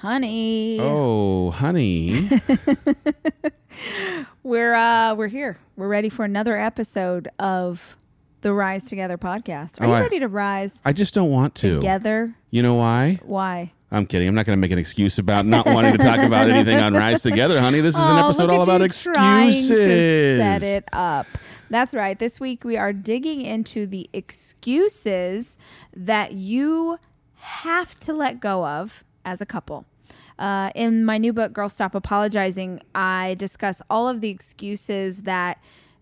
honey. Oh, honey. We're uh we're here. We're ready for another episode of the Rise Together podcast. Are Oh, you I- ready to rise I just don't want to. together? You know why? Why? I'm kidding. I'm not going to make an excuse about not wanting to talk about anything on Rise Together, honey. This is an Oh, episode all about excuses. Set it up. That's right. This week we are digging into the excuses that you have to let go of as a couple. Uh, in my new book, Girl Stop Apologizing, I discuss all of the excuses that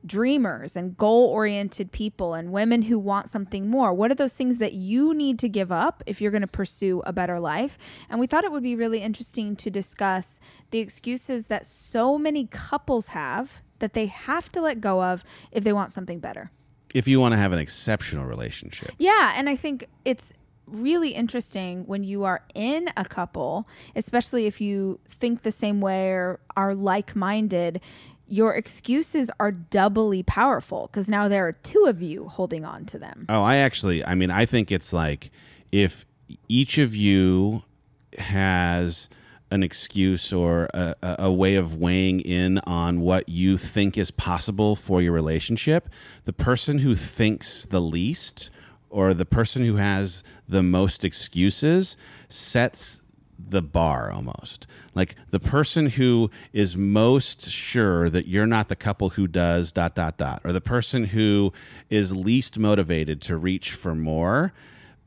dreamers and goal oriented people and women who want something more. What are those things that you need to give up if you're going to pursue a better life? And we thought it would be really interesting to discuss the excuses that so many couples have that they have to let go of if they want something better. If you want to have an exceptional relationship, Yeah, and I think it's really interesting when you are in a couple, especially if you think the same way or are like minded. Your excuses are doubly powerful because now there are two of you holding on to them. Oh, I actually, I mean, I think it's like if each of you has an excuse or a, a a way of weighing in on what you think is possible for your relationship, the person who thinks the least or the person who has the most excuses sets the bar almost. Like the person who is most sure that you're not the couple who does dot dot dot, or the person who is least motivated to reach for more,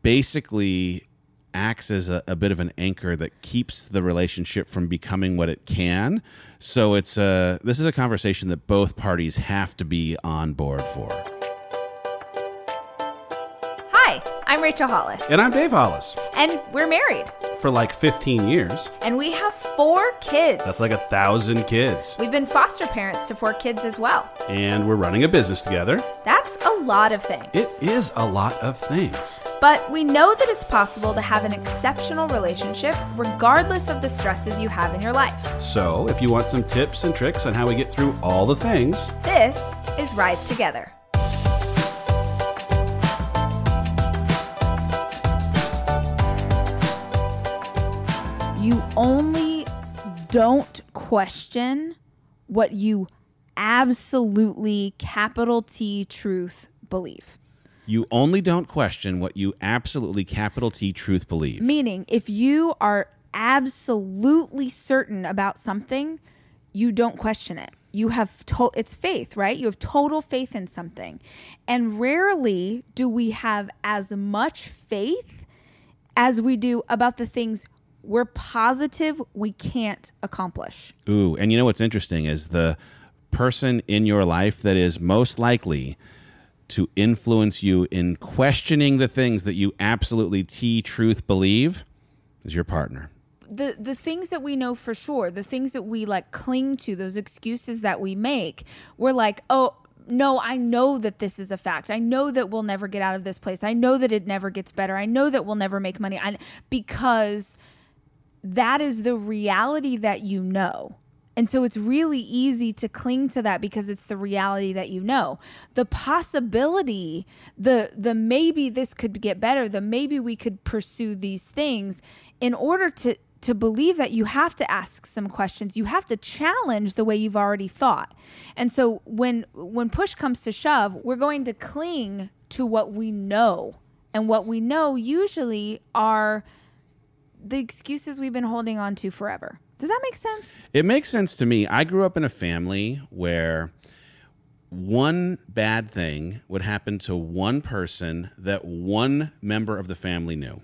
basically acts as a, a bit of an anchor that keeps the relationship from becoming what it can. So it's a this is a conversation that both parties have to be on board for. I'm Rachel Hollis, And I'm Dave Hollis. and we're married, For like 15 years. and we have four kids. That's like a thousand kids. We've been foster parents to four kids as well. And we're running a business together. That's a lot of things. It is a lot of things. But we know that it's possible to have an exceptional relationship regardless of the stresses you have in your life. So if you want some tips and tricks on how we get through all the things, This is Rise Together. You only don't question what you absolutely capital T truth believe. You only don't question what you absolutely capital T truth believe. Meaning, if you are absolutely certain about something, you don't question it. You have to- it's faith, right? You have total faith in something. And rarely do we have as much faith as we do about the things we're positive we can't accomplish. Ooh, and you know what's interesting is the person in your life that is most likely to influence you in questioning the things that you absolutely T truth believe is your partner. the the things that we know for sure, the things that we like cling to, those excuses that we make, we're like, "Oh, no, I know that this is a fact. I know that we'll never get out of this place. I know that it never gets better. I know that we'll never make money." I, because that is the reality that you know. And so it's really easy to cling to that because it's the reality that you know. The possibility, the the maybe this could get better, the maybe we could pursue these things in order to to believe that you have to ask some questions. You have to challenge the way you've already thought. And so when when push comes to shove, we're going to cling to what we know. And what we know usually are the excuses we've been holding on to forever. Does that make sense? It makes sense to me. I grew up in a family where one bad thing would happen to one person that one member of the family knew.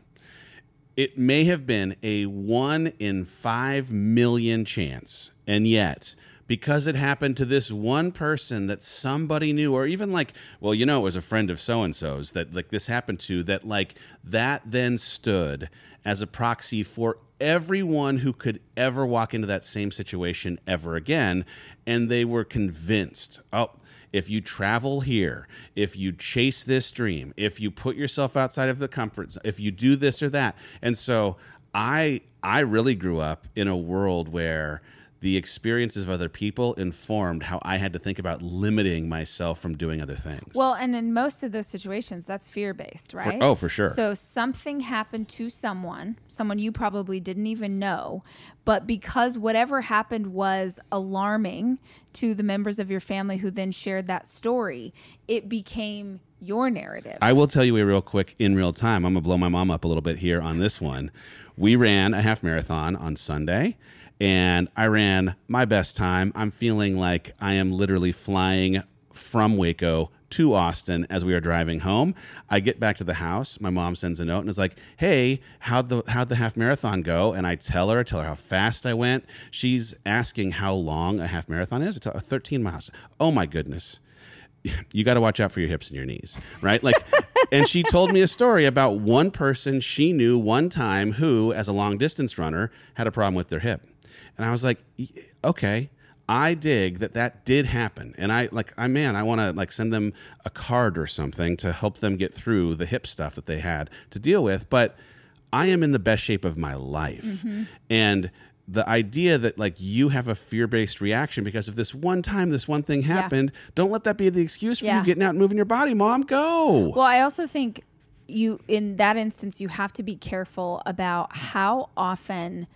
It may have been a one in five million chance. And yet, because it happened to this one person that somebody knew, or even like, well, you know, it was a friend of so and so's that like this happened to, that like that then stood as a proxy for everyone who could ever walk into that same situation ever again. And they were convinced, oh, if you travel here, if you chase this dream, if you put yourself outside of the comfort zone, if you do this or that. And so I I really grew up in a world where the experiences of other people informed how I had to think about limiting myself from doing other things. Well, and in most of those situations, that's fear based, right? oh, for sure. So something happened to someone, someone you probably didn't even know, but because whatever happened was alarming to the members of your family who then shared that story, it became your narrative. I will tell you a real quick in real time. I'm gonna blow my mom up a little bit here on this one. We ran a half marathon on Sunday, and I ran my best time. I'm feeling like I am literally flying from Waco to Austin as we are driving home. I get back to the house. My mom sends a note and is like, "Hey, how'd the how'd the half marathon go?" And I tell her, I tell her how fast I went. She's asking how long a half marathon is. It's 13 miles. Oh my goodness you got to watch out for your hips and your knees, right? Like, and she told me a story about one person she knew one time who, as a long distance runner, had a problem with their hip. And I was like, okay, I dig that that did happen. And I like, I man, I want to like send them a card or something to help them get through the hip stuff that they had to deal with. But I am in the best shape of my life. Mm-hmm. And the idea that like you have a fear-based reaction because of this one time this one thing happened don't let that be the excuse for Yeah. you getting out and moving your body mom go Well, I also think you in that instance you have to be careful about how often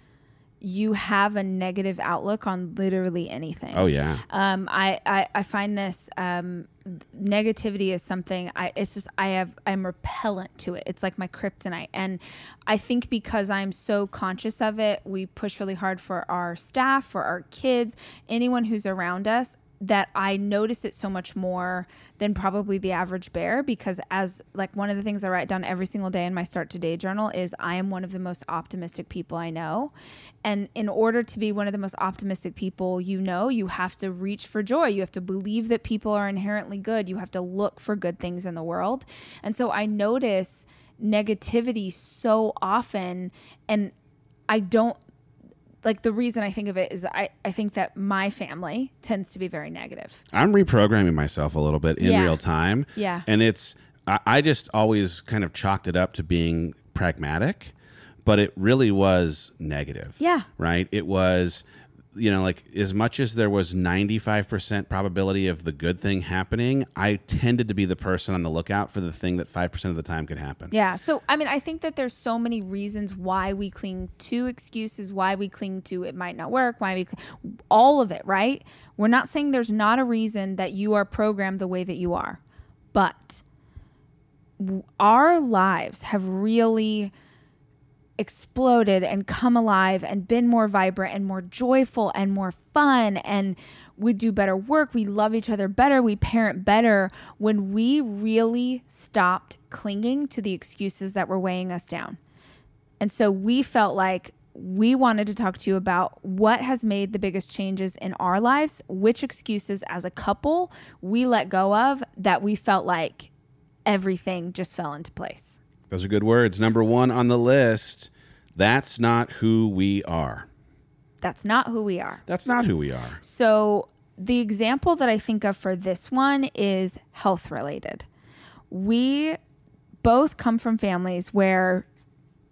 you have a negative outlook on literally anything. oh yeah Um, I, I, I find this um, negativity is something I it's just I have I'm repellent to it. It's like my kryptonite, and I think because I'm so conscious of it, we push really hard for our staff, for our kids, anyone who's around us. That I notice it so much more than probably the average bear because as like one of the things I write down every single day in my start today journal is I am one of the most optimistic people I know. And in order to be one of the most optimistic people you know, you have to reach for joy. You have to believe that people are inherently good. You have to look for good things in the world. And so I notice negativity so often and I don't like the reason I think of it is I, I think that my family tends to be very negative. i'm reprogramming myself a little bit in Yeah. real time Yeah. and it's I, I just always kind of chalked it up to being pragmatic but it really was negative Yeah. right it was you know like as much as there was 95% probability of the good thing happening i tended to be the person on the lookout for the thing that 5% of the time could happen Yeah. So, I mean, I think that there's so many reasons why we cling to excuses, why we cling to it might not work, why we, all of it, right? We're not saying there's not a reason that you are programmed the way that you are, but our lives have really exploded and come alive and been more vibrant and more joyful and more fun. And we do better work. We love each other better. We parent better when we really stopped clinging to the excuses that were weighing us down. And so we felt like we wanted to talk to you about what has made the biggest changes in our lives, which excuses as a couple we let go of that we felt like everything just fell into place. Those are good words number one on the list that's not who we are That's not who we are. that's not who we are So, the example that I think of for this one is health related. We both come from families where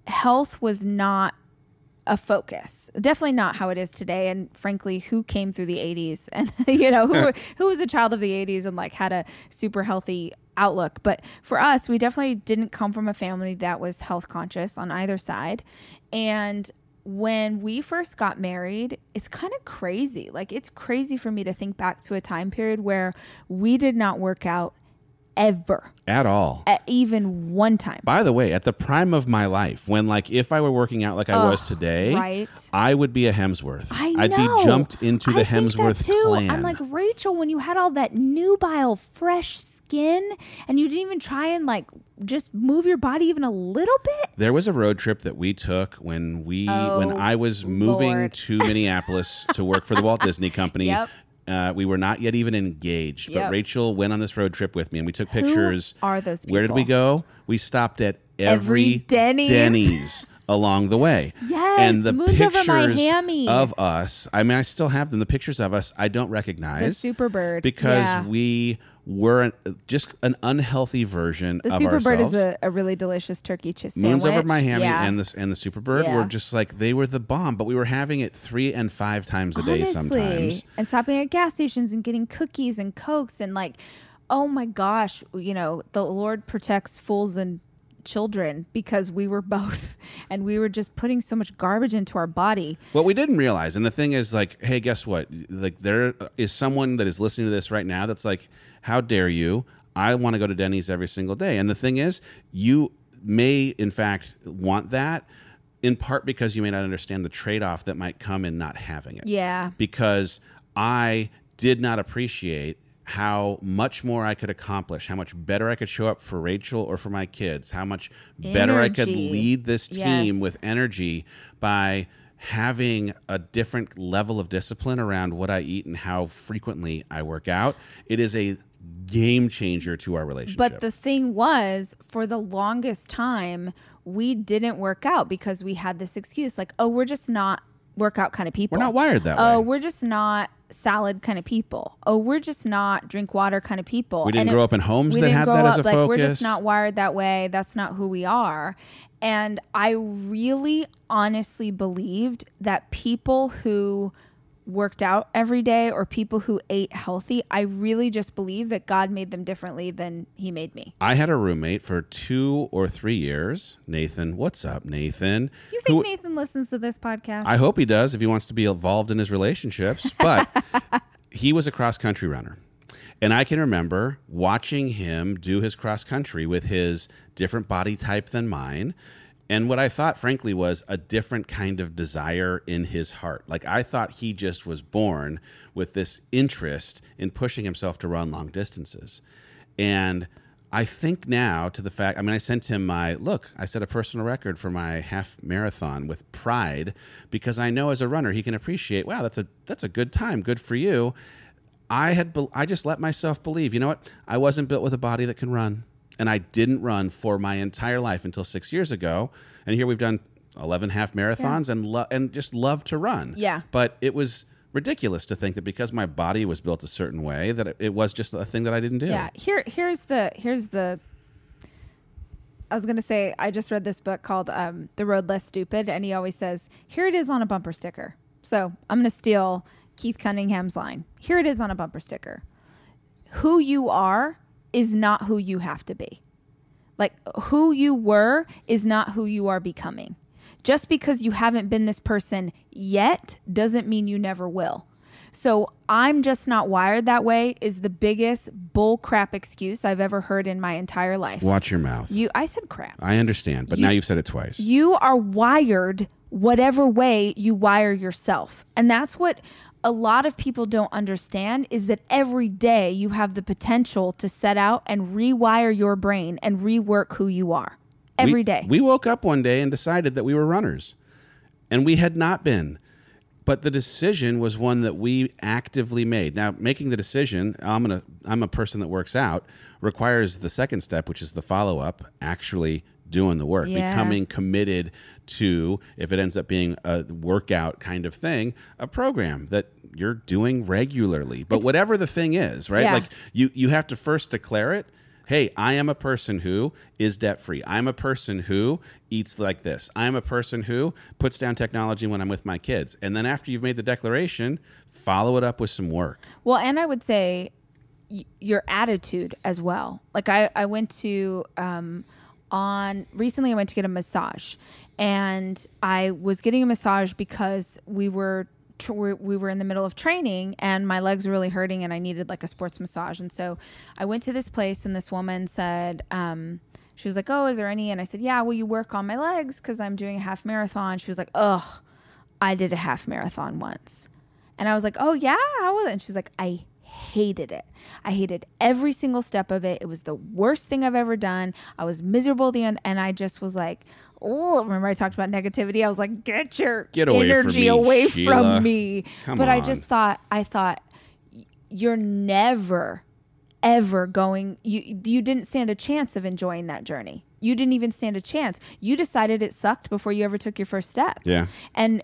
health was not a focus. Definitely not how it is today. And frankly, who came through the 80s and, you know, who, who was a child of the 80s and like had a super healthy outlook. But for us, we definitely didn't come from a family that was health conscious on either side. And when we first got married, it's kind of crazy. Like, it's crazy for me to think back to a time period where we did not work out ever, at all at even one time. By the way, at the prime of my life, when like if I were working out like I was today, right. I would be a Hemsworth. I would be jumped into the I think that Hemsworth too. clan. I'm like Rachel when you had all that nubile, fresh skin, and you didn't even try and like just move your body even a little bit. there was a road trip that we took when we when Oh, I was moving Lord. to Minneapolis to work for the Walt Disney Company. Yep. Uh, we were not yet even engaged, but Yep. Rachel went on this road trip with me, and we took pictures. are those People? Where did we go? We stopped at every, Every Denny's. Denny's along the way. Yes, and the moons over my pictures of us. I mean, I still have them. The pictures of us, I don't recognize The super bird. because Yeah. we we're an, just an unhealthy version The of Superbird ourselves. is a, a really delicious turkey ch- sandwich. Moons over My Hammy yeah. and the and the Superbird Yeah. were just like they were the bomb, but we were having it three and five times a day sometimes. And stopping at gas stations and getting cookies and cokes and like, oh my gosh, you know, the Lord protects fools and children because we were both and we were just putting so much garbage into our body. What we didn't realize, and the thing is, like, hey, guess what? Like, there is someone that is listening to this right now that's like, how dare you? I want to go to Denny's every single day. And the thing is, you may, in fact, want that in part because you may not understand the trade off that might come in not having it. Yeah. Because I did not appreciate how much more I could accomplish, how much better I could show up for Rachel or for my kids, how much better I could lead this team Yes. with energy by having a different level of discipline around what I eat and how frequently I work out. It is a game changer to our relationship. But the thing was, for the longest time, we didn't work out because we had this excuse like, oh, we're just not workout kind of people. We're not wired that Oh, way. Oh, we're just not salad kind of people. Oh, we're just not drink water kind of people. We didn't grow up in homes that had that as up, a like, We're just not wired that way. That's not who we are. And I really honestly believed that people who worked out every day or people who ate healthy, I really just believe that God made them differently than he made me. I had a roommate for two or three years. Nathan, what's up, Nathan? You think Who- Nathan listens to this podcast? I hope he does if he wants to be involved in his relationships. But he was a cross country runner. And I can remember watching him do his cross country with his different body type than mine. And what I thought, frankly, was a different kind of desire in his heart. Like I thought he just was born with this interest in pushing himself to run long distances. And I think now to the fact, I mean, I sent him my look, I set a personal record for my half marathon with pride because I know as a runner he can appreciate, wow, that's a that's a good time, good for you. I had I just let myself believe, you know what? I wasn't built with a body that can run. And I didn't run for my entire life until 6 years ago. And here we've done 11 half marathons and lo- and just love to run. Yeah. But it was ridiculous to think that because my body was built a certain way that it, it was just a thing that I didn't do. Yeah. Here here's the here's the I was gonna say I just read this book called um, The Road Less Stupid and he always says, Here it is on a bumper sticker. So I'm gonna steal Keith Cunningham's line. Here it is on a bumper sticker. Who you are is not who you have to be. Like who you were is not who you are becoming. Just because you haven't been this person yet doesn't mean you never will. So I'm just not wired that way is the biggest bull crap excuse I've ever heard in my entire life. Watch your mouth. You I said crap. I understand, but You- now you've said it twice. You are wired whatever way you wire yourself. And that's what a lot of people don't understand is that every day you have the potential to set out and rewire your brain and rework who you are. Every we, day. We woke up one day and decided that we were runners, and we had not been. But the decision was one that we actively made. Now, making the decision, I'm gonna, I'm a person that works out, requires the second step, which is the follow up, actually doing the work, Yeah. becoming committed to, if it ends up being a workout kind of thing, a program that you're doing regularly. But whatever the thing is, right? Yeah. Like you, you have to first declare it hey, I am a person who is debt free. I'm a person who eats like this. I'm a person who puts down technology when I'm with my kids. And then after you've made the declaration, follow it up with some work. Well, and I would say y- your attitude as well. Like I, I went to um, on recently. I went to get a massage, and I was getting a massage because we were we we were in the middle of training, and my legs were really hurting, and I needed like a sports massage. And so I went to this place, and this woman said. Um, she was like, "Oh, is there any?" And I said, "Yeah, will you work on my legs because I'm doing a half marathon?" She was like, "Ugh, I did a half marathon once." And I was like, oh, yeah, was? And she's like, I hated it. I hated every single step of it. It was the worst thing I've ever done. I was miserable the end. And I just was like, oh, remember I talked about negativity? I was like, get your Get away from energy me, away Sheila. from me. Come but I just thought, I thought, you're never, ever going, you, you didn't stand a chance of enjoying that journey. You didn't even stand a chance. You decided it sucked before you ever took your first step. Yeah. And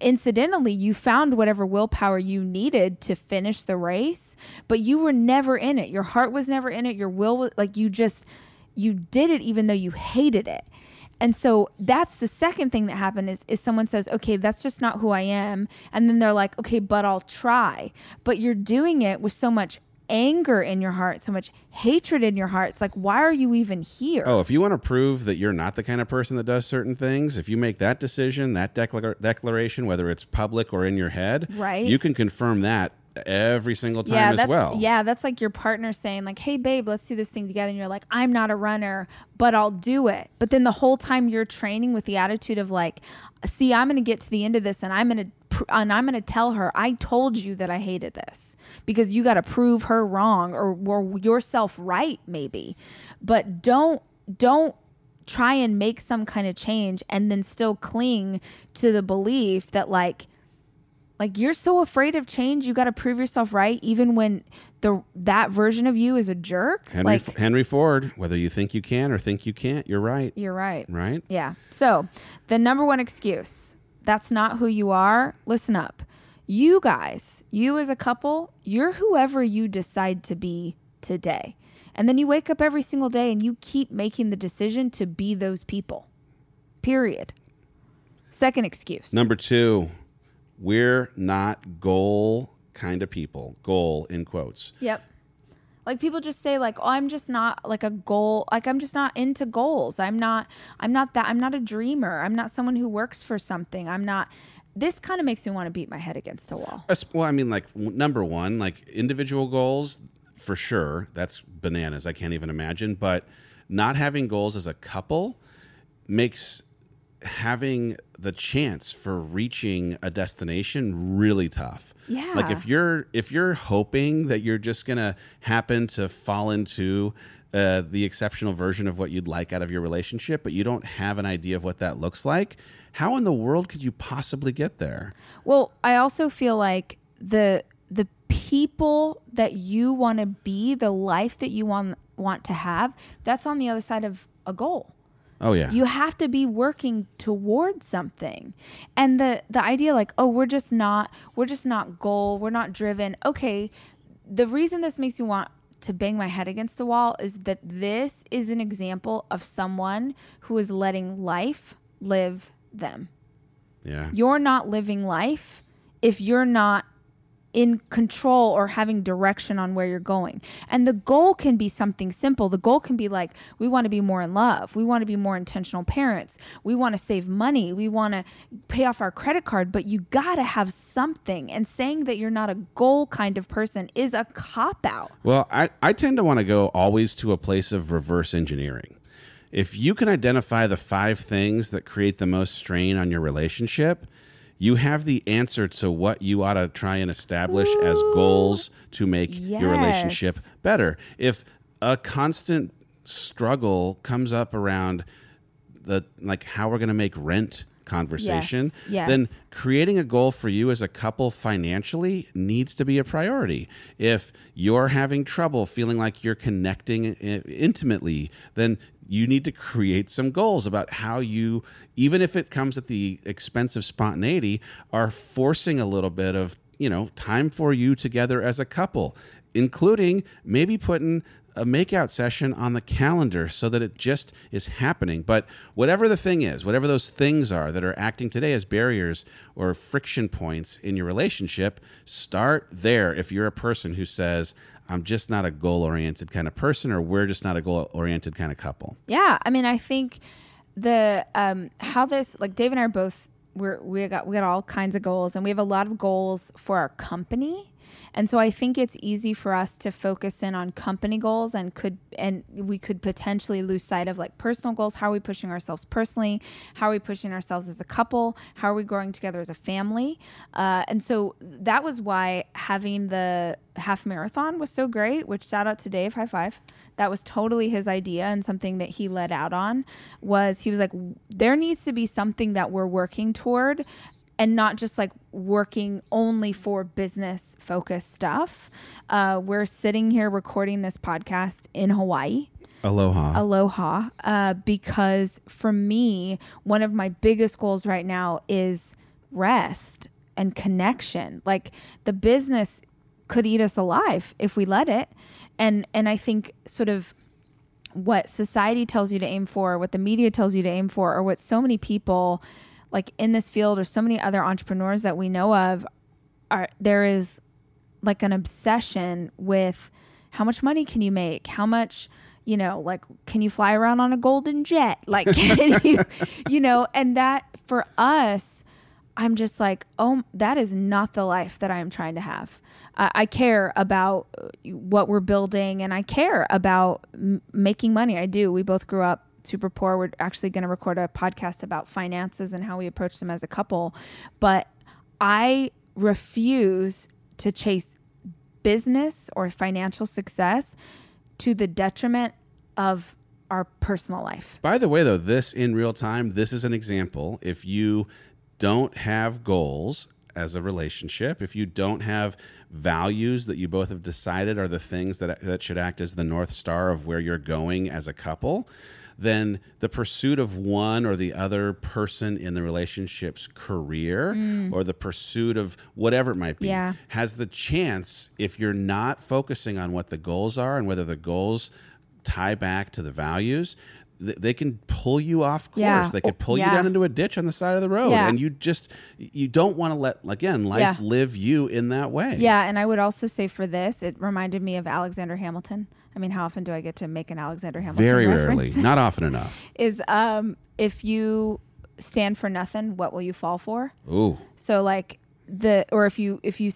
incidentally, you found whatever willpower you needed to finish the race, but you were never in it. Your heart was never in it. Your will was like you just you did it even though you hated it. And so that's the second thing that happened is is someone says, "Okay, that's just not who I am." And then they're like, "Okay, but I'll try." But you're doing it with so much anger in your heart, so much hatred in your heart. It's like, why are you even here? Oh, if you want to prove that you're not the kind of person that does certain things, if you make that decision, that declar- declaration, whether it's public or in your head, Right. you can confirm that every single time yeah, as that's well. yeah, that's like your partner saying like, "Hey, babe, let's do this thing together," and you're like, "I'm not a runner, but I'll do it." But then the whole time you're training with the attitude of like, "See, I'm going to get to the end of this, and I'm going to." And I'm going to tell her, I told you that I hated this because you got to prove her wrong or, or yourself right, maybe. But don't, don't try and make some kind of change and then still cling to the belief that, like, like you're so afraid of change, you got to prove yourself right, even when the that version of you is a jerk. Henry, like Henry Ford, whether you think you can or think you can't, you're right. you're right. Right? Yeah. So the number one excuse that's not who you are. Listen up. You guys, you as a couple, you're whoever you decide to be today. And then you wake up every single day and you keep making the decision to be those people. Period. Second excuse. Number two, we're not goal kind of people. Goal in quotes. Yep. Like people just say like, "Oh, I'm just not like a goal. Like I'm just not into goals. I'm not I'm not that I'm not a dreamer. I'm not someone who works for something. I'm not this kind of makes me want to beat my head against a wall. Well, I mean, like number one, like individual goals for sure. That's bananas. I can't even imagine. But not having goals as a couple makes having the chance for reaching a destination really tough. Yeah. Like if you're if you're hoping that you're just gonna happen to fall into uh, the exceptional version of what you'd like out of your relationship, but you don't have an idea of what that looks like, how in the world could you possibly get there? Well, I also feel like the the people that you want to be, the life that you want want to have, that's on the other side of a goal. Oh yeah. you have to be working towards something and the the idea like oh we're just not we're just not goal we're not driven okay the reason this makes me want to bang my head against the wall is that this is an example of someone who is letting life live them yeah. you're not living life if you're not in control or having direction on where you're going. And the goal can be something simple. The goal can be like, we want to be more in love. We want to be more intentional parents. We want to save money. We want to pay off our credit card. But you got to have something. And saying that you're not a goal kind of person is a cop out. Well, I, I tend to want to go always to a place of reverse engineering. If you can identify the five things that create the most strain on your relationship, you have the answer to what you ought to try and establish as goals to make your relationship better. If a constant struggle comes up around the like how we're going to make rent conversation, Yes, yes. then creating a goal for you as a couple financially needs to be a priority. If you're having trouble feeling like you're connecting eh, intimately, then you need to create some goals about how you, even if it comes at the expense of spontaneity, are forcing a little bit of, you know, time for you together as a couple, including maybe putting a makeout session on the calendar so that it just is happening. But whatever the thing is, whatever those things are that are acting today as barriers or friction points in your relationship, start there. If you're a person who says, I'm just not a goal oriented kind of person, or we're just not a goal oriented kind of couple. Yeah, I mean, I think the um, how this like Dave and I are both we're we got we got all kinds of goals, and we have a lot of goals for our company. And so I think it's easy for us to focus in on company goals and could and we could potentially lose sight of like personal goals. How are we pushing ourselves personally? How are we pushing ourselves as a couple? How are we growing together as a family? Uh, and so that was why having the half marathon was so great. Which shout out to Dave, high five. That was totally his idea and something that he led out on. Was he was like, there needs to be something that we're working toward and not just like working only for business focused stuff. Uh, we're sitting here recording this podcast in Hawaii. Aloha. Aloha, uh, because for me, one of my biggest goals right now is rest and connection. Like the business could eat us alive if we let it, and and I think sort of what society tells you to aim for, what the media tells you to aim for, or what so many people like in this field or so many other entrepreneurs that we know of are there is like an obsession with how much money can you make? How much you know, like, can you fly around on a golden jet? Like, can you, you know, and that for us, I'm just like, oh, that is not the life that I am trying to have. Uh, I care about what we're building and I care about m- making money. I do. We both grew up super poor. We're actually going to record a podcast about finances and how we approach them as a couple. But I refuse to chase business or financial success to the detriment of our personal life. By the way, though, this in real time, this is an example. If you don't have goals as a relationship, if you don't have values that you both have decided are the things that, that should act as the North Star of where you're going as a couple, then the pursuit of one or the other person in the relationship's career mm. or the pursuit of whatever it might be Yeah. has the chance, if you're not focusing on what the goals are and whether the goals tie back to the values, they can pull you off course. Yeah. They could pull you down into a ditch on the side of the road. Yeah. And you just, you don't want to let, again, life Yeah. live you in that way. Yeah, and I would also say for this, it reminded me of Alexander Hamilton. I mean, how often do I get to make an Alexander Hamilton Very rarely, not often enough. Is um, if you stand for nothing, what will you fall for? Ooh. So like the or if you if you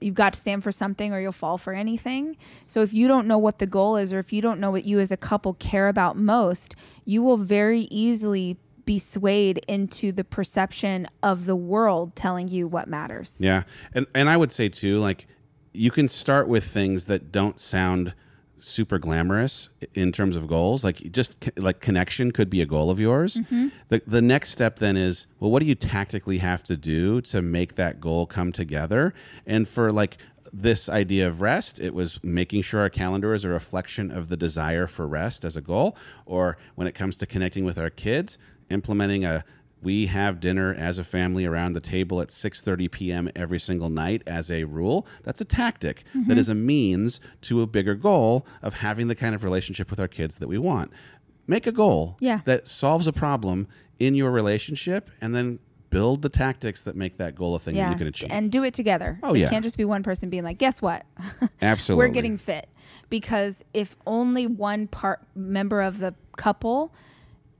you've got to stand for something or you'll fall for anything. So if you don't know what the goal is or if you don't know what you as a couple care about most, you will very easily be swayed into the perception of the world telling you what matters. Yeah, and and I would say too, like you can start with things that don't sound super glamorous in terms of goals. Like just like connection could be a goal of yours. Mm-hmm. The the next step then is well, what do you tactically have to do to make that goal come together? And for like this idea of rest, it was making sure our calendar is a reflection of the desire for rest as a goal. Or when it comes to connecting with our kids, implementing a we have dinner as a family around the table at 6:30 p.m. every single night as a rule. That's a tactic Mm-hmm. that is a means to a bigger goal of having the kind of relationship with our kids that we want. Make a goal Yeah. that solves a problem in your relationship and then build the tactics that make that goal a thing that you can achieve. and do it together. Oh, it yeah. can't just be one person being like, "Guess what? Absolutely. We're getting fit." Because if only one part member of the couple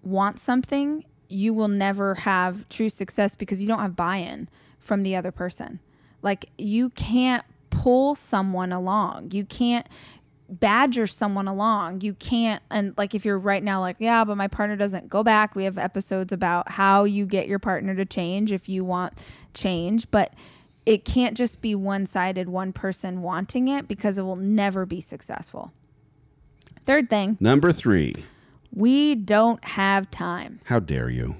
wants something, you will never have true success because you don't have buy-in from the other person. Like you can't pull someone along. You can't badger someone along. You can't and like if you're right now like, yeah, but my partner doesn't go back. We have episodes about how you get your partner to change if you want change, but it can't just be one-sided, one person wanting it because it will never be successful. Third thing, Number 3. We don't have time. How dare you?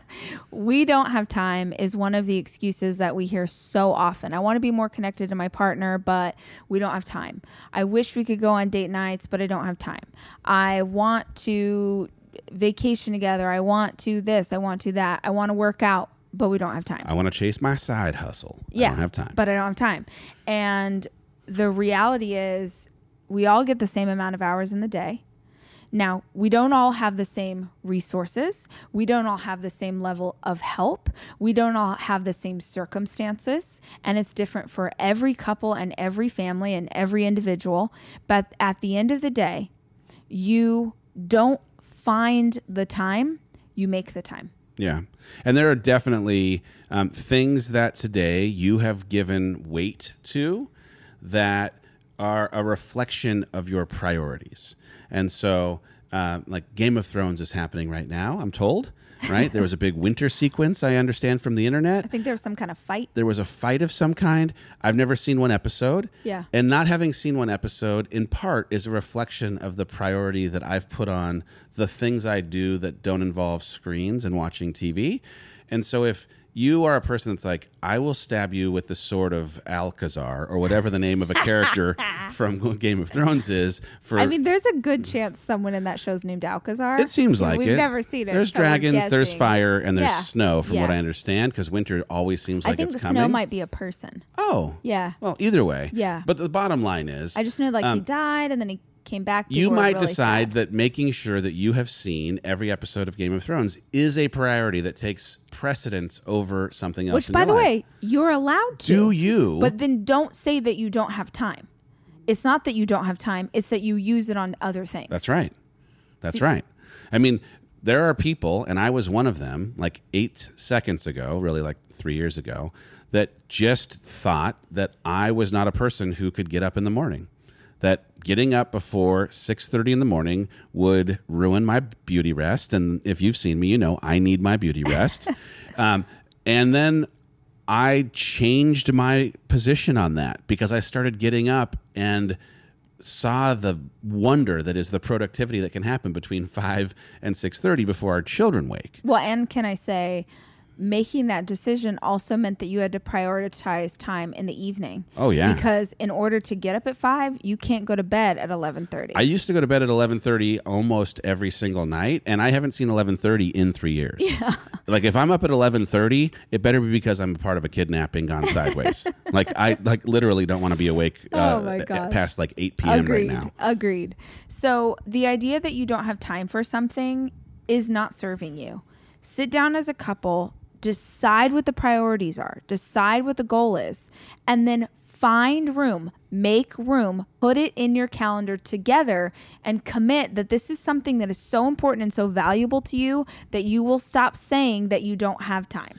we don't have time is one of the excuses that we hear so often. I want to be more connected to my partner, but we don't have time. I wish we could go on date nights, but I don't have time. I want to vacation together. I want to this. I want to that. I want to work out, but we don't have time. I want to chase my side hustle. yeah, I don't have time. But I don't have time. And the reality is, we all get the same amount of hours in the day. Now, we don't all have the same resources. We don't all have the same level of help. We don't all have the same circumstances. And it's different for every couple and every family and every individual. But at the end of the day, you don't find the time, you make the time. Yeah. And there are definitely um, things that today you have given weight to that are a reflection of your priorities. And so, uh, like Game of Thrones is happening right now, I'm told, right? there was a big winter sequence, I understand, from the internet. I think there was some kind of fight. There was a fight of some kind. I've never seen one episode. Yeah. And not having seen one episode, in part, is a reflection of the priority that I've put on the things I do that don't involve screens and watching TV. And so if you are a person that's like, I will stab you with the sword of Alcazar or whatever the name of a character from Game of Thrones is. For I mean, there's a good chance someone in that show's named Alcazar. it seems like We've it. never seen it. There's so dragons, there's fire, and there's Yeah. snow. From what I understand, because winter always seems like I think it's the coming. snow might be a person. oh, Yeah. Well, either way. Yeah. But the bottom line is, I just know like Um, he died and then he came back. you might really decide sad. that making sure that you have seen every episode of Game of Thrones is a priority that takes precedence over something else. Which, by the life. way, you're allowed to. do you? But then don't say that you don't have time. It's not that you don't have time, it's that you use it on other things. That's right. That's right. I mean, there are people, and I was one of them, like eight seconds ago, really like three years ago, that just thought that I was not a person who could get up in the morning. That getting up before six thirty in the morning would ruin my beauty rest, and if you've seen me, you know I need my beauty rest. um, and then I changed my position on that because I started getting up and saw the wonder that is the productivity that can happen between 5 and 6:30 before our children wake. Well, and can I say, making that decision also meant that you had to prioritize time in the evening. Oh, yeah. Because in order to get up at five, you can't go to bed at eleven thirty. I used to go to bed at 11:30 almost every single night and I haven't seen 11:30 in 3 years. Yeah. Like if I'm up at 11:30, it better be because I'm a part of a kidnapping gone sideways. like I like literally don't want to be awake uh, Oh, my gosh. past like 8 p.m. Agreed. right now. Agreed. So the idea that you don't have time for something is not serving you. Sit down as a couple, decide what the priorities are, decide what the goal is, and then find room, make room, put it in your calendar together and commit that this is something that is so important and so valuable to you that you will stop saying that you don't have time.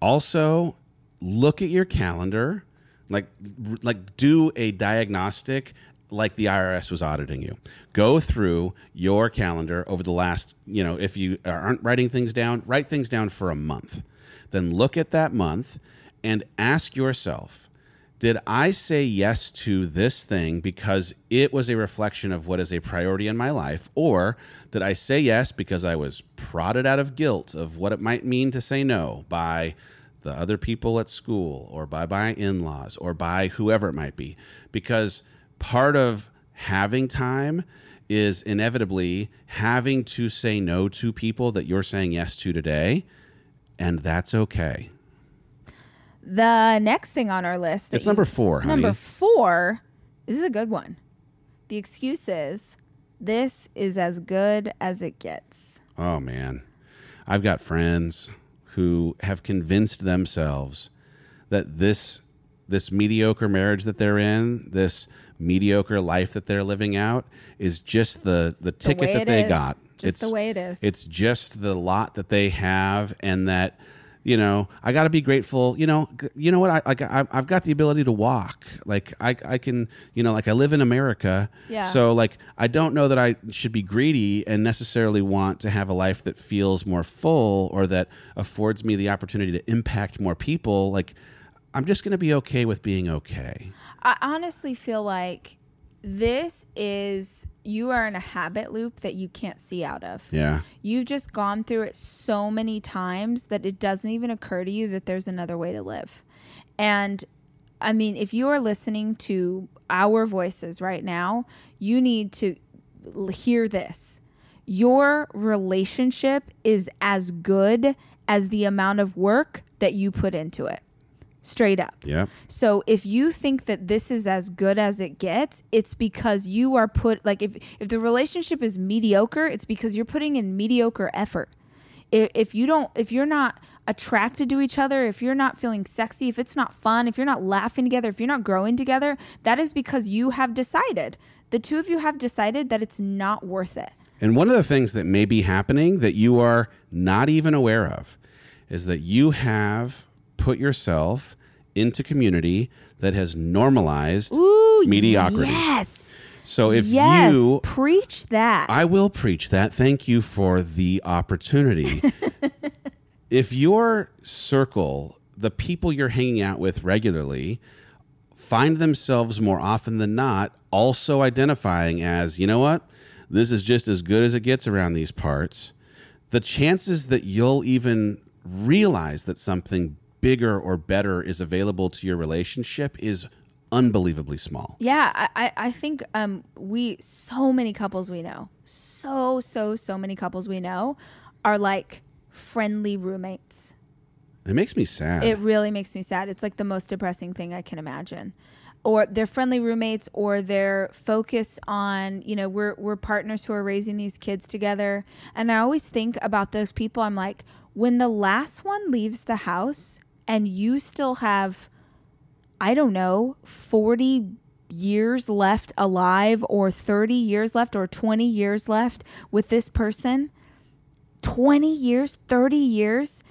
also look at your calendar like like do a diagnostic like the IRS was auditing you. Go through your calendar over the last, you know, if you aren't writing things down, write things down for a month. Then look at that month and ask yourself, did I say yes to this thing because it was a reflection of what is a priority in my life? Or did I say yes because I was prodded out of guilt of what it might mean to say no by the other people at school or by my in laws or by whoever it might be? Because part of having time is inevitably having to say no to people that you're saying yes to today. And that's okay. The next thing on our list. It's number four, honey. Number four. This is a good one. The excuse is this is as good as it gets. Oh man, I've got friends who have convinced themselves that this this mediocre marriage that they're in, this mediocre life that they're living out, is just the the ticket way that they is. got. Just the way it is. It's just the lot that they have, and that you know I got to be grateful. You know, you know what? I like I, I've got the ability to walk. Like I I can you know like I live in America. Yeah. So like I don't know that I should be greedy and necessarily want to have a life that feels more full or that affords me the opportunity to impact more people. Like I'm just going to be okay with being okay. I honestly feel like this is you are in a habit loop that you can't see out of. Yeah. You've just gone through it so many times that it doesn't even occur to you that there's another way to live. And I mean, if you are listening to our voices right now, you need to hear this. Your relationship is as good as the amount of work that you put into it. Straight up. Yeah. So if you think that this is as good as it gets, it's because you are put like if if the relationship is mediocre, it's because you're putting in mediocre effort. If, if you don't if you're not attracted to each other, if you're not feeling sexy, if it's not fun, if you're not laughing together, if you're not growing together, that is because you have decided. The two of you have decided that it's not worth it. And one of the things that may be happening that you are not even aware of is that you have put yourself into community that has normalized Ooh, mediocrity. Yes. So if yes. you preach that. I will preach that. Thank you for the opportunity. if your circle, the people you're hanging out with regularly, find themselves more often than not also identifying as, you know what, this is just as good as it gets around these parts, the chances that you'll even realize that something bigger or better is available to your relationship is unbelievably small. Yeah, I, I- think um, we so many couples we know, so so so many couples we know, are like friendly roommates. It makes me sad. It really makes me sad. It's like the most depressing thing I can imagine. Or they're friendly roommates, or they're focused on, you know, we're we're partners who are raising these kids together. And I always think about those people. I'm like, when the last one leaves the house and you still have, I don't know, 40 years left alive, or 30 years left, or 20 years left with this person, 20 years, 30 years,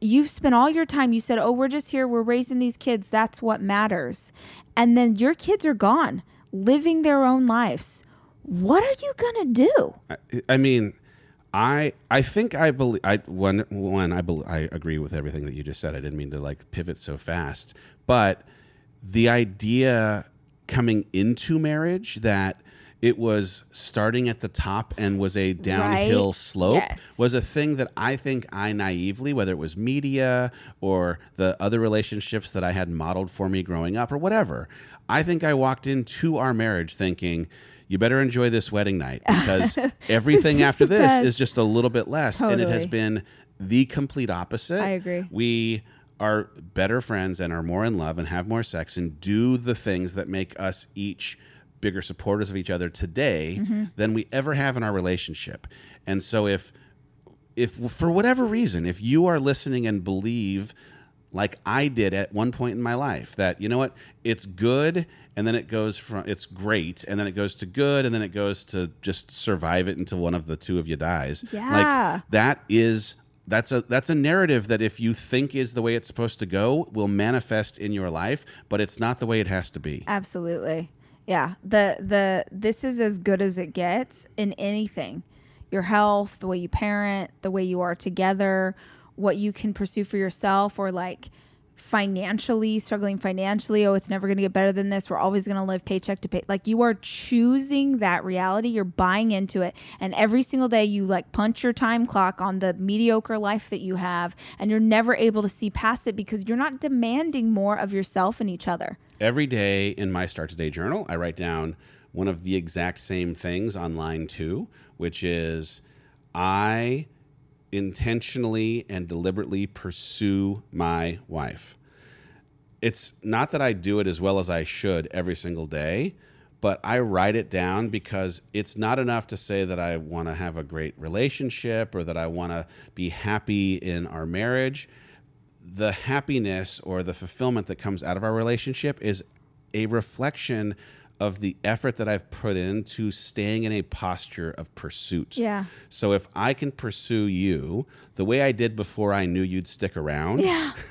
you've spent all your time. You said, Oh, we're just here. We're raising these kids. That's what matters. And then your kids are gone, living their own lives. What are you going to do? I, I mean, I I think I believe I one one I bel I agree with everything that you just said. I didn't mean to like pivot so fast, but the idea coming into marriage that it was starting at the top and was a downhill Right. slope Yes. was a thing that I think I naively, whether it was media or the other relationships that I had modeled for me growing up or whatever, I think I walked into our marriage thinking, you better enjoy this wedding night because everything is after this best. is just a little bit less. And it has been the complete opposite. I agree. We are better friends and are more in love and have more sex and do the things that make us each bigger supporters of each other today Mm-hmm. than we ever have in our relationship. And so if if for whatever reason, if you are listening and believe like I did at one point in my life that you know what, it's good and then it goes from it's great and then it goes to good and then it goes to just survive it until one of the two of you dies. Yeah. Like that is that's a that's a narrative that if you think is the way it's supposed to go will manifest in your life, but it's not the way it has to be. Absolutely. Yeah. The the this is as good as it gets in anything. Your health, the way you parent, the way you are together, what you can pursue for yourself or like financially struggling financially oh it's never going to get better than this. We're always going to live paycheck to pay. Like you are choosing that reality. You're buying into it. And every single day you like punch your time clock on the mediocre life that you have and you're never able to see past it because you're not demanding more of yourself and each other. Every day in my Start Today journal, I write down one of the exact same things on line two, which is I intentionally and deliberately pursue my wife. It's not that I do it as well as I should every single day, but I write it down because it's not enough to say that I want to have a great relationship or that I want to be happy in our marriage the happiness or the fulfillment that comes out of our relationship is a reflection of the effort that I've put into staying in a posture of pursuit. Yeah. So if I can pursue you the way I did before I knew you'd stick around, yeah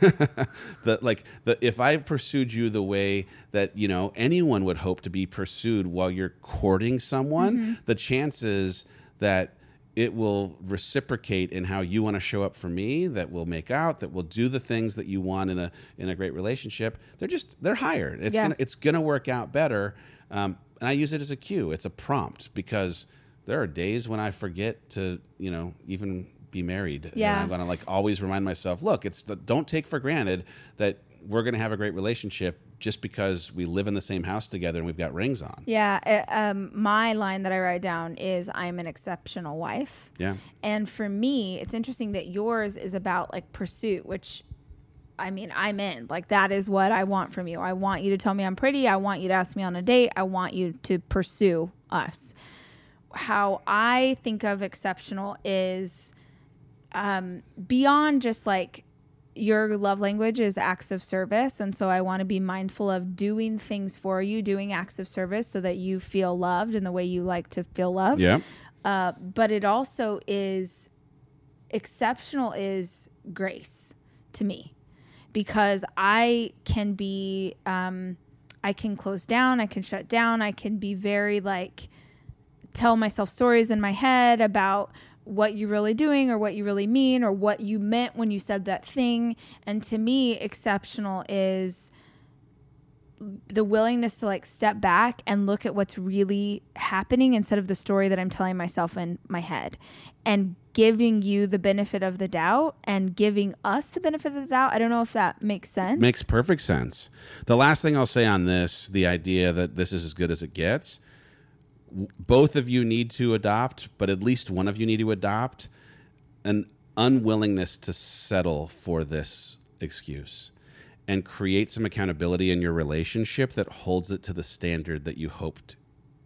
the like the if I pursued you the way that you know anyone would hope to be pursued while you're courting someone, Mm-hmm. the chances that it will reciprocate in how you want to show up for me that will make out that will do the things that you want in a in a great relationship they're just they're higher it's Yeah. gonna it's gonna work out better um, and i use it as a cue it's a prompt because there are days when i forget to you know even be married And Yeah. i'm gonna like always remind myself look it's the, don't take for granted that we're gonna have a great relationship just because we live in the same house together and we've got rings on Yeah, uh, um, my line that I write down is I'm an exceptional wife. yeah And for me, it's interesting that yours is about like pursuit, which I mean, I'm in. Like that is what I want from you. I want you to tell me I'm pretty. I want you to ask me on a date. I want you to pursue us. How I think of exceptional is um, beyond just like your love language is acts of service. And so I want to be mindful of doing things for you, doing acts of service so that you feel loved in the way you like to feel loved yeah uh, but it also is exceptional is grace to me because I can be um, I can close down, I can shut down, I can be very like tell myself stories in my head about what you're really doing or what you really mean or what you meant when you said that thing. And to me, exceptional is the willingness to like step back and look at what's really happening instead of the story that I'm telling myself in my head and giving you the benefit of the doubt and giving us the benefit of the doubt. I don't know if that makes sense. Makes perfect sense. The last thing I'll say on this, the idea that this is as good as it gets, both of you need to adopt, but at least one of you need to adopt an unwillingness to settle for this excuse and create some accountability in your relationship that holds it to the standard that you hoped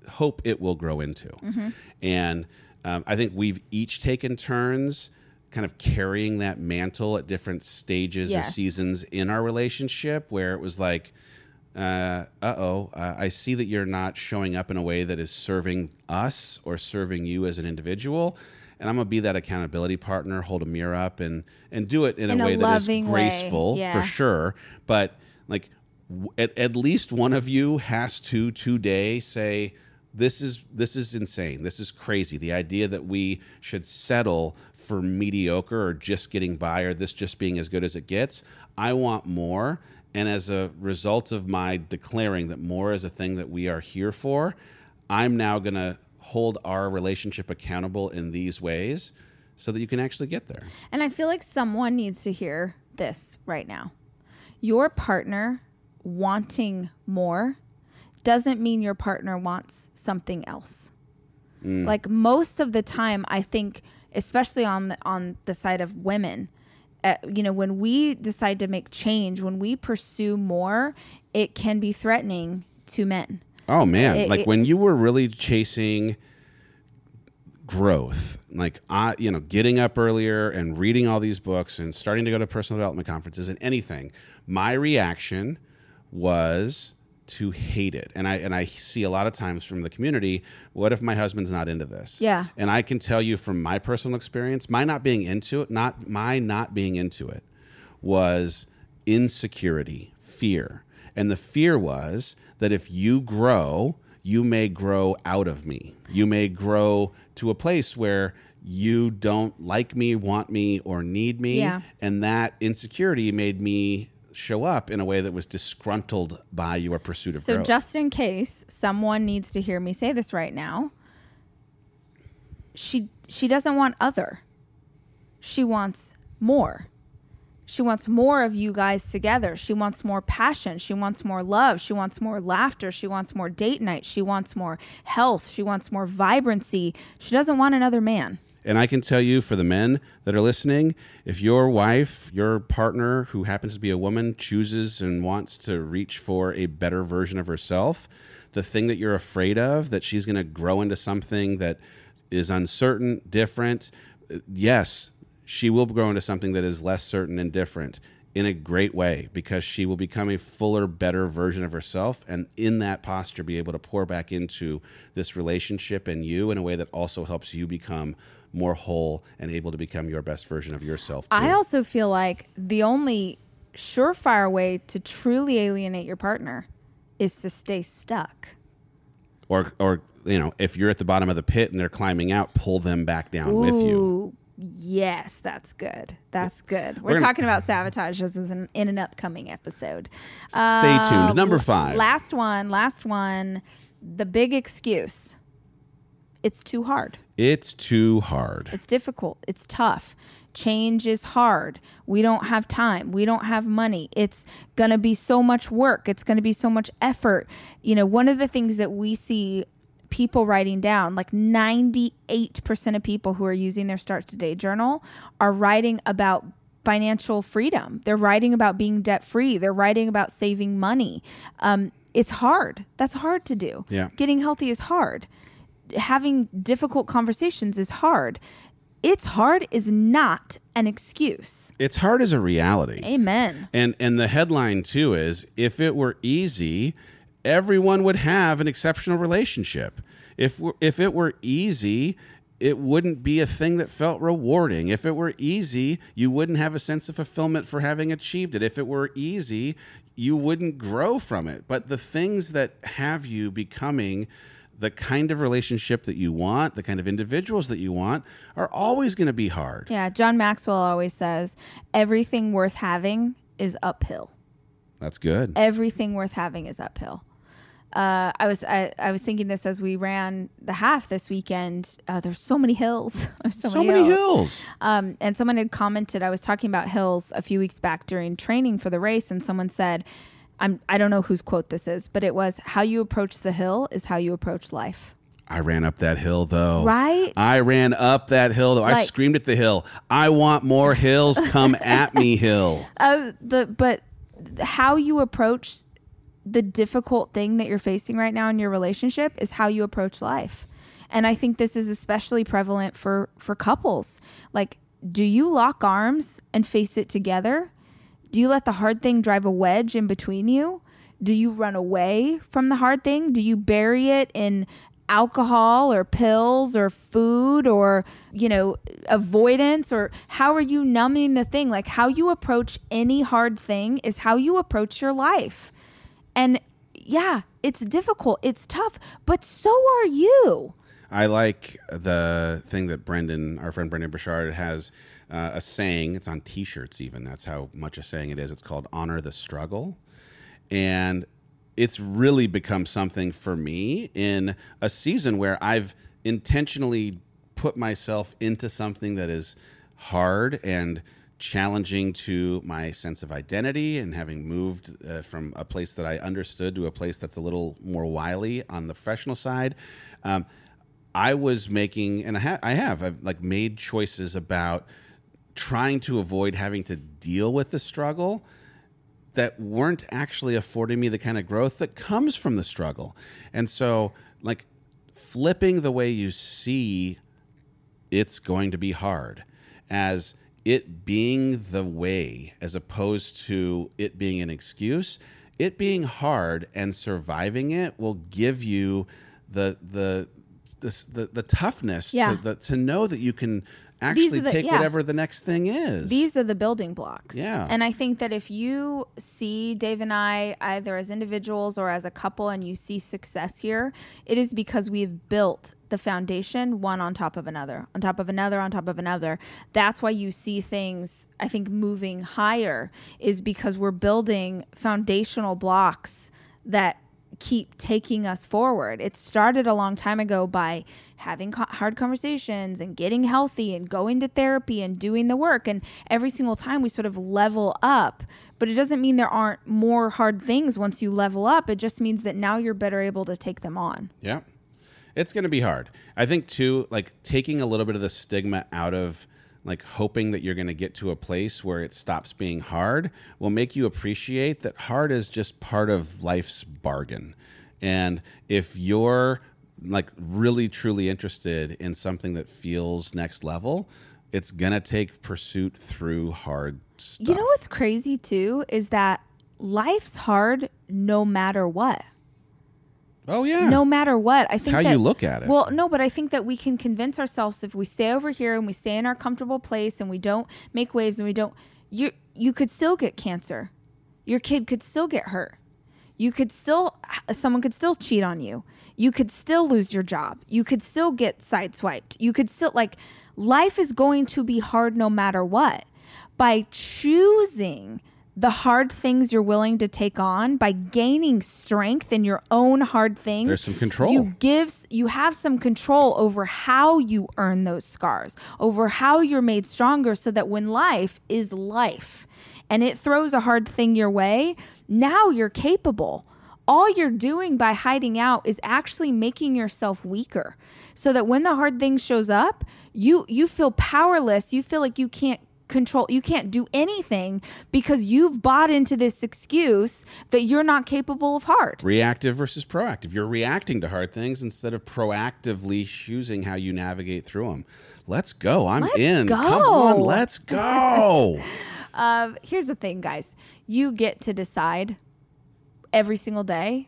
hope it will grow into. Mm-hmm. And um, I think we've each taken turns kind of carrying that mantle at different stages or seasons in our relationship where it was like, uh oh, uh, I see that you're not showing up in a way that is serving us or serving you as an individual. And I'm gonna be that accountability partner, hold a mirror up, and and do it in, In a a way that is graceful yeah. for sure. But like, w- at, at least one of you has to today say, "This is this is insane. This is crazy." The idea that we should settle for mediocre or just getting by or this just being as good as it gets. I want more. And as a result of my declaring that more is a thing that we are here for, I'm now going to hold our relationship accountable in these ways so that you can actually get there. And I feel like someone needs to hear this right now. Your partner wanting more doesn't mean your partner wants something else. Like most of the time, I think, especially on the, on the side of women, uh, you know, when we decide to make change, when we pursue more, it can be threatening to men. Oh man, It- like it- when you were really chasing growth, like I, you know, getting up earlier and reading all these books and starting to go to personal development conferences and anything, my reaction was to hate it. And I and I see a lot of times from the community, what if my husband's not into this? Yeah. And I can tell you from my personal experience, my not being into it, not my not being into it was insecurity, fear. And the fear was that if you grow, you may grow out of me. You may grow to a place where you don't like me, want me, or need me. Yeah. And that insecurity made me show up in a way that was disgruntled by your pursuit of So, growth. just in case someone needs to hear me say this right now, she she doesn't want other. She wants more. She wants more of you guys together. She wants more passion. She wants more love. She wants more laughter. She wants more date night. She wants more health. She wants more vibrancy. She doesn't want another man. And I can tell you for the men that are listening, if your wife, your partner who happens to be a woman, chooses and wants to reach for a better version of herself, the thing that you're afraid of, that she's going to grow into something that is uncertain, different, yes, she will grow into something that is less certain and different in a great way because she will become a fuller, better version of herself. And in that posture, be able to pour back into this relationship and you in a way that also helps you become more whole and able to become your best version of yourself. Too. I also feel like the only surefire way to truly alienate your partner is to stay stuck. or, or, you know, if you're at the bottom of the pit and they're climbing out, pull them back down with you. Yes, that's good. That's good. We're, We're gonna- talking about sabotage as in, in an upcoming episode. Stay tuned. Um, Number five. Last one. Last one. The big excuse. It's too hard. It's too hard. It's difficult. It's tough. Change is hard. We don't have time. We don't have money. It's going to be so much work. It's going to be so much effort. You know, one of the things that we see people writing down, like 98% of people who are using their Start Today journal are writing about financial freedom. They're writing about being debt free. They're writing about saving money. Um, it's hard. That's hard to do. Yeah. Getting healthy is hard having difficult conversations is hard. It's hard is not an excuse. It's hard as a reality. Amen. And and the headline too is if it were easy, everyone would have an exceptional relationship. If if it were easy, it wouldn't be a thing that felt rewarding. If it were easy, you wouldn't have a sense of fulfillment for having achieved it. If it were easy, you wouldn't grow from it. But the things that have you becoming the kind of relationship that you want, the kind of individuals that you want, are always going to be hard. Yeah, John Maxwell always says everything worth having is uphill. That's good. Everything worth having is uphill. Uh, I was I, I was thinking this as we ran the half this weekend. Uh, there's so many hills. There's so, so many, many hills. hills. Um, and someone had commented. I was talking about hills a few weeks back during training for the race, and someone said, "I'm I don't know whose quote this is, but it was how you approach the hill is how you approach life." I ran up that hill though. Right? I ran up that hill though. I screamed at the hill. I want more hills. Come at me, hill. Uh, the but how you approach the difficult thing that you're facing right now in your relationship is how you approach life. And I think this is especially prevalent for for couples. Like do you lock arms and face it together? Do you let the hard thing drive a wedge in between you? Do you run away from the hard thing? Do you bury it in alcohol or pills or food or, you know, avoidance or how are you numbing the thing? Like how you approach any hard thing is how you approach your life. And yeah, it's difficult, it's tough, but so are you. I like the thing that Brendon, our friend Brendon Burchard, has uh, a saying. It's on T-shirts, even. That's how much a saying it is. It's called "Honor the Struggle," and it's really become something for me in a season where I've intentionally put myself into something that is hard and challenging to my sense of identity and having moved uh, from a place that I understood to a place that's a little more wily on the professional side. Um, I was making, and I, ha- I have, I've like made choices about trying to avoid having to deal with the struggle that weren't actually affording me the kind of growth that comes from the struggle. And so, like, flipping the way you see it's going to be hard as it being the way as opposed to it being an excuse it being hard and surviving it will give you the the the, the, the toughness Yeah. to, the, to know that you can actually the- take yeah. whatever the next thing is These are the building blocks. Yeah. And I think that if you see Dave and I either as individuals or as a couple and you see success here, it is because we've built the foundation one on top of another, on top of another, on top of another. That's why you see things, I think, moving higher, is because we're building foundational blocks that keep taking us forward. It started a long time ago by having co- hard conversations and getting healthy and going to therapy and doing the work. And every single time we sort of level up. But it doesn't mean there aren't more hard things once you level up. It just means that now you're better able to take them on. Yeah. It's going to be hard. I think too like taking a little bit of the stigma out of like hoping that you're going to get to a place where it stops being hard will make you appreciate that hard is just part of life's bargain. And if you're like really truly interested in something that feels next level, it's going to take pursuit through hard stuff. You know what's crazy too is that life's hard no matter what. Oh yeah. no matter what. I think how that, you look at it. Well, no, but I think that we can convince ourselves if we stay over here and we stay in our comfortable place and we don't make waves and we don't you you could still get cancer. Your kid could still get hurt. You could still someone could still cheat on you. You could still lose your job. You could still get sideswiped. You could still like life is going to be hard no matter what. By choosing the hard things you're willing to take on by gaining strength in your own hard things There's some control. you gives you have some control over how you earn those scars over how you're made stronger so that when life is life and it throws a hard thing your way now you're capable all you're doing by hiding out is actually making yourself weaker so that when the hard thing shows up you you feel powerless you feel like you can't control you can't do anything because you've bought into this excuse that you're not capable of hard reactive versus proactive. You're reacting to hard things instead of proactively choosing how you navigate through them. Let's go. I'm Let's in. go. Come on, let's go. Um, here's the thing, guys. You get to decide every single day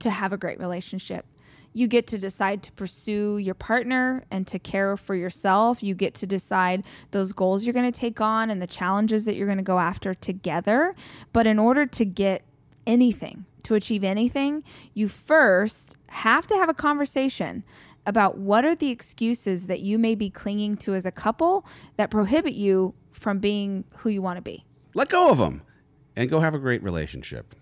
to have a great relationship. You get to decide to pursue your partner and to care for yourself. You get to decide those goals you're going to take on and the challenges that you're going to go after together. But in order to get anything, to achieve anything, you first have to have a conversation about what are the excuses that you may be clinging to as a couple that prohibit you from being who you want to be. Let go of them. and go have a great relationship.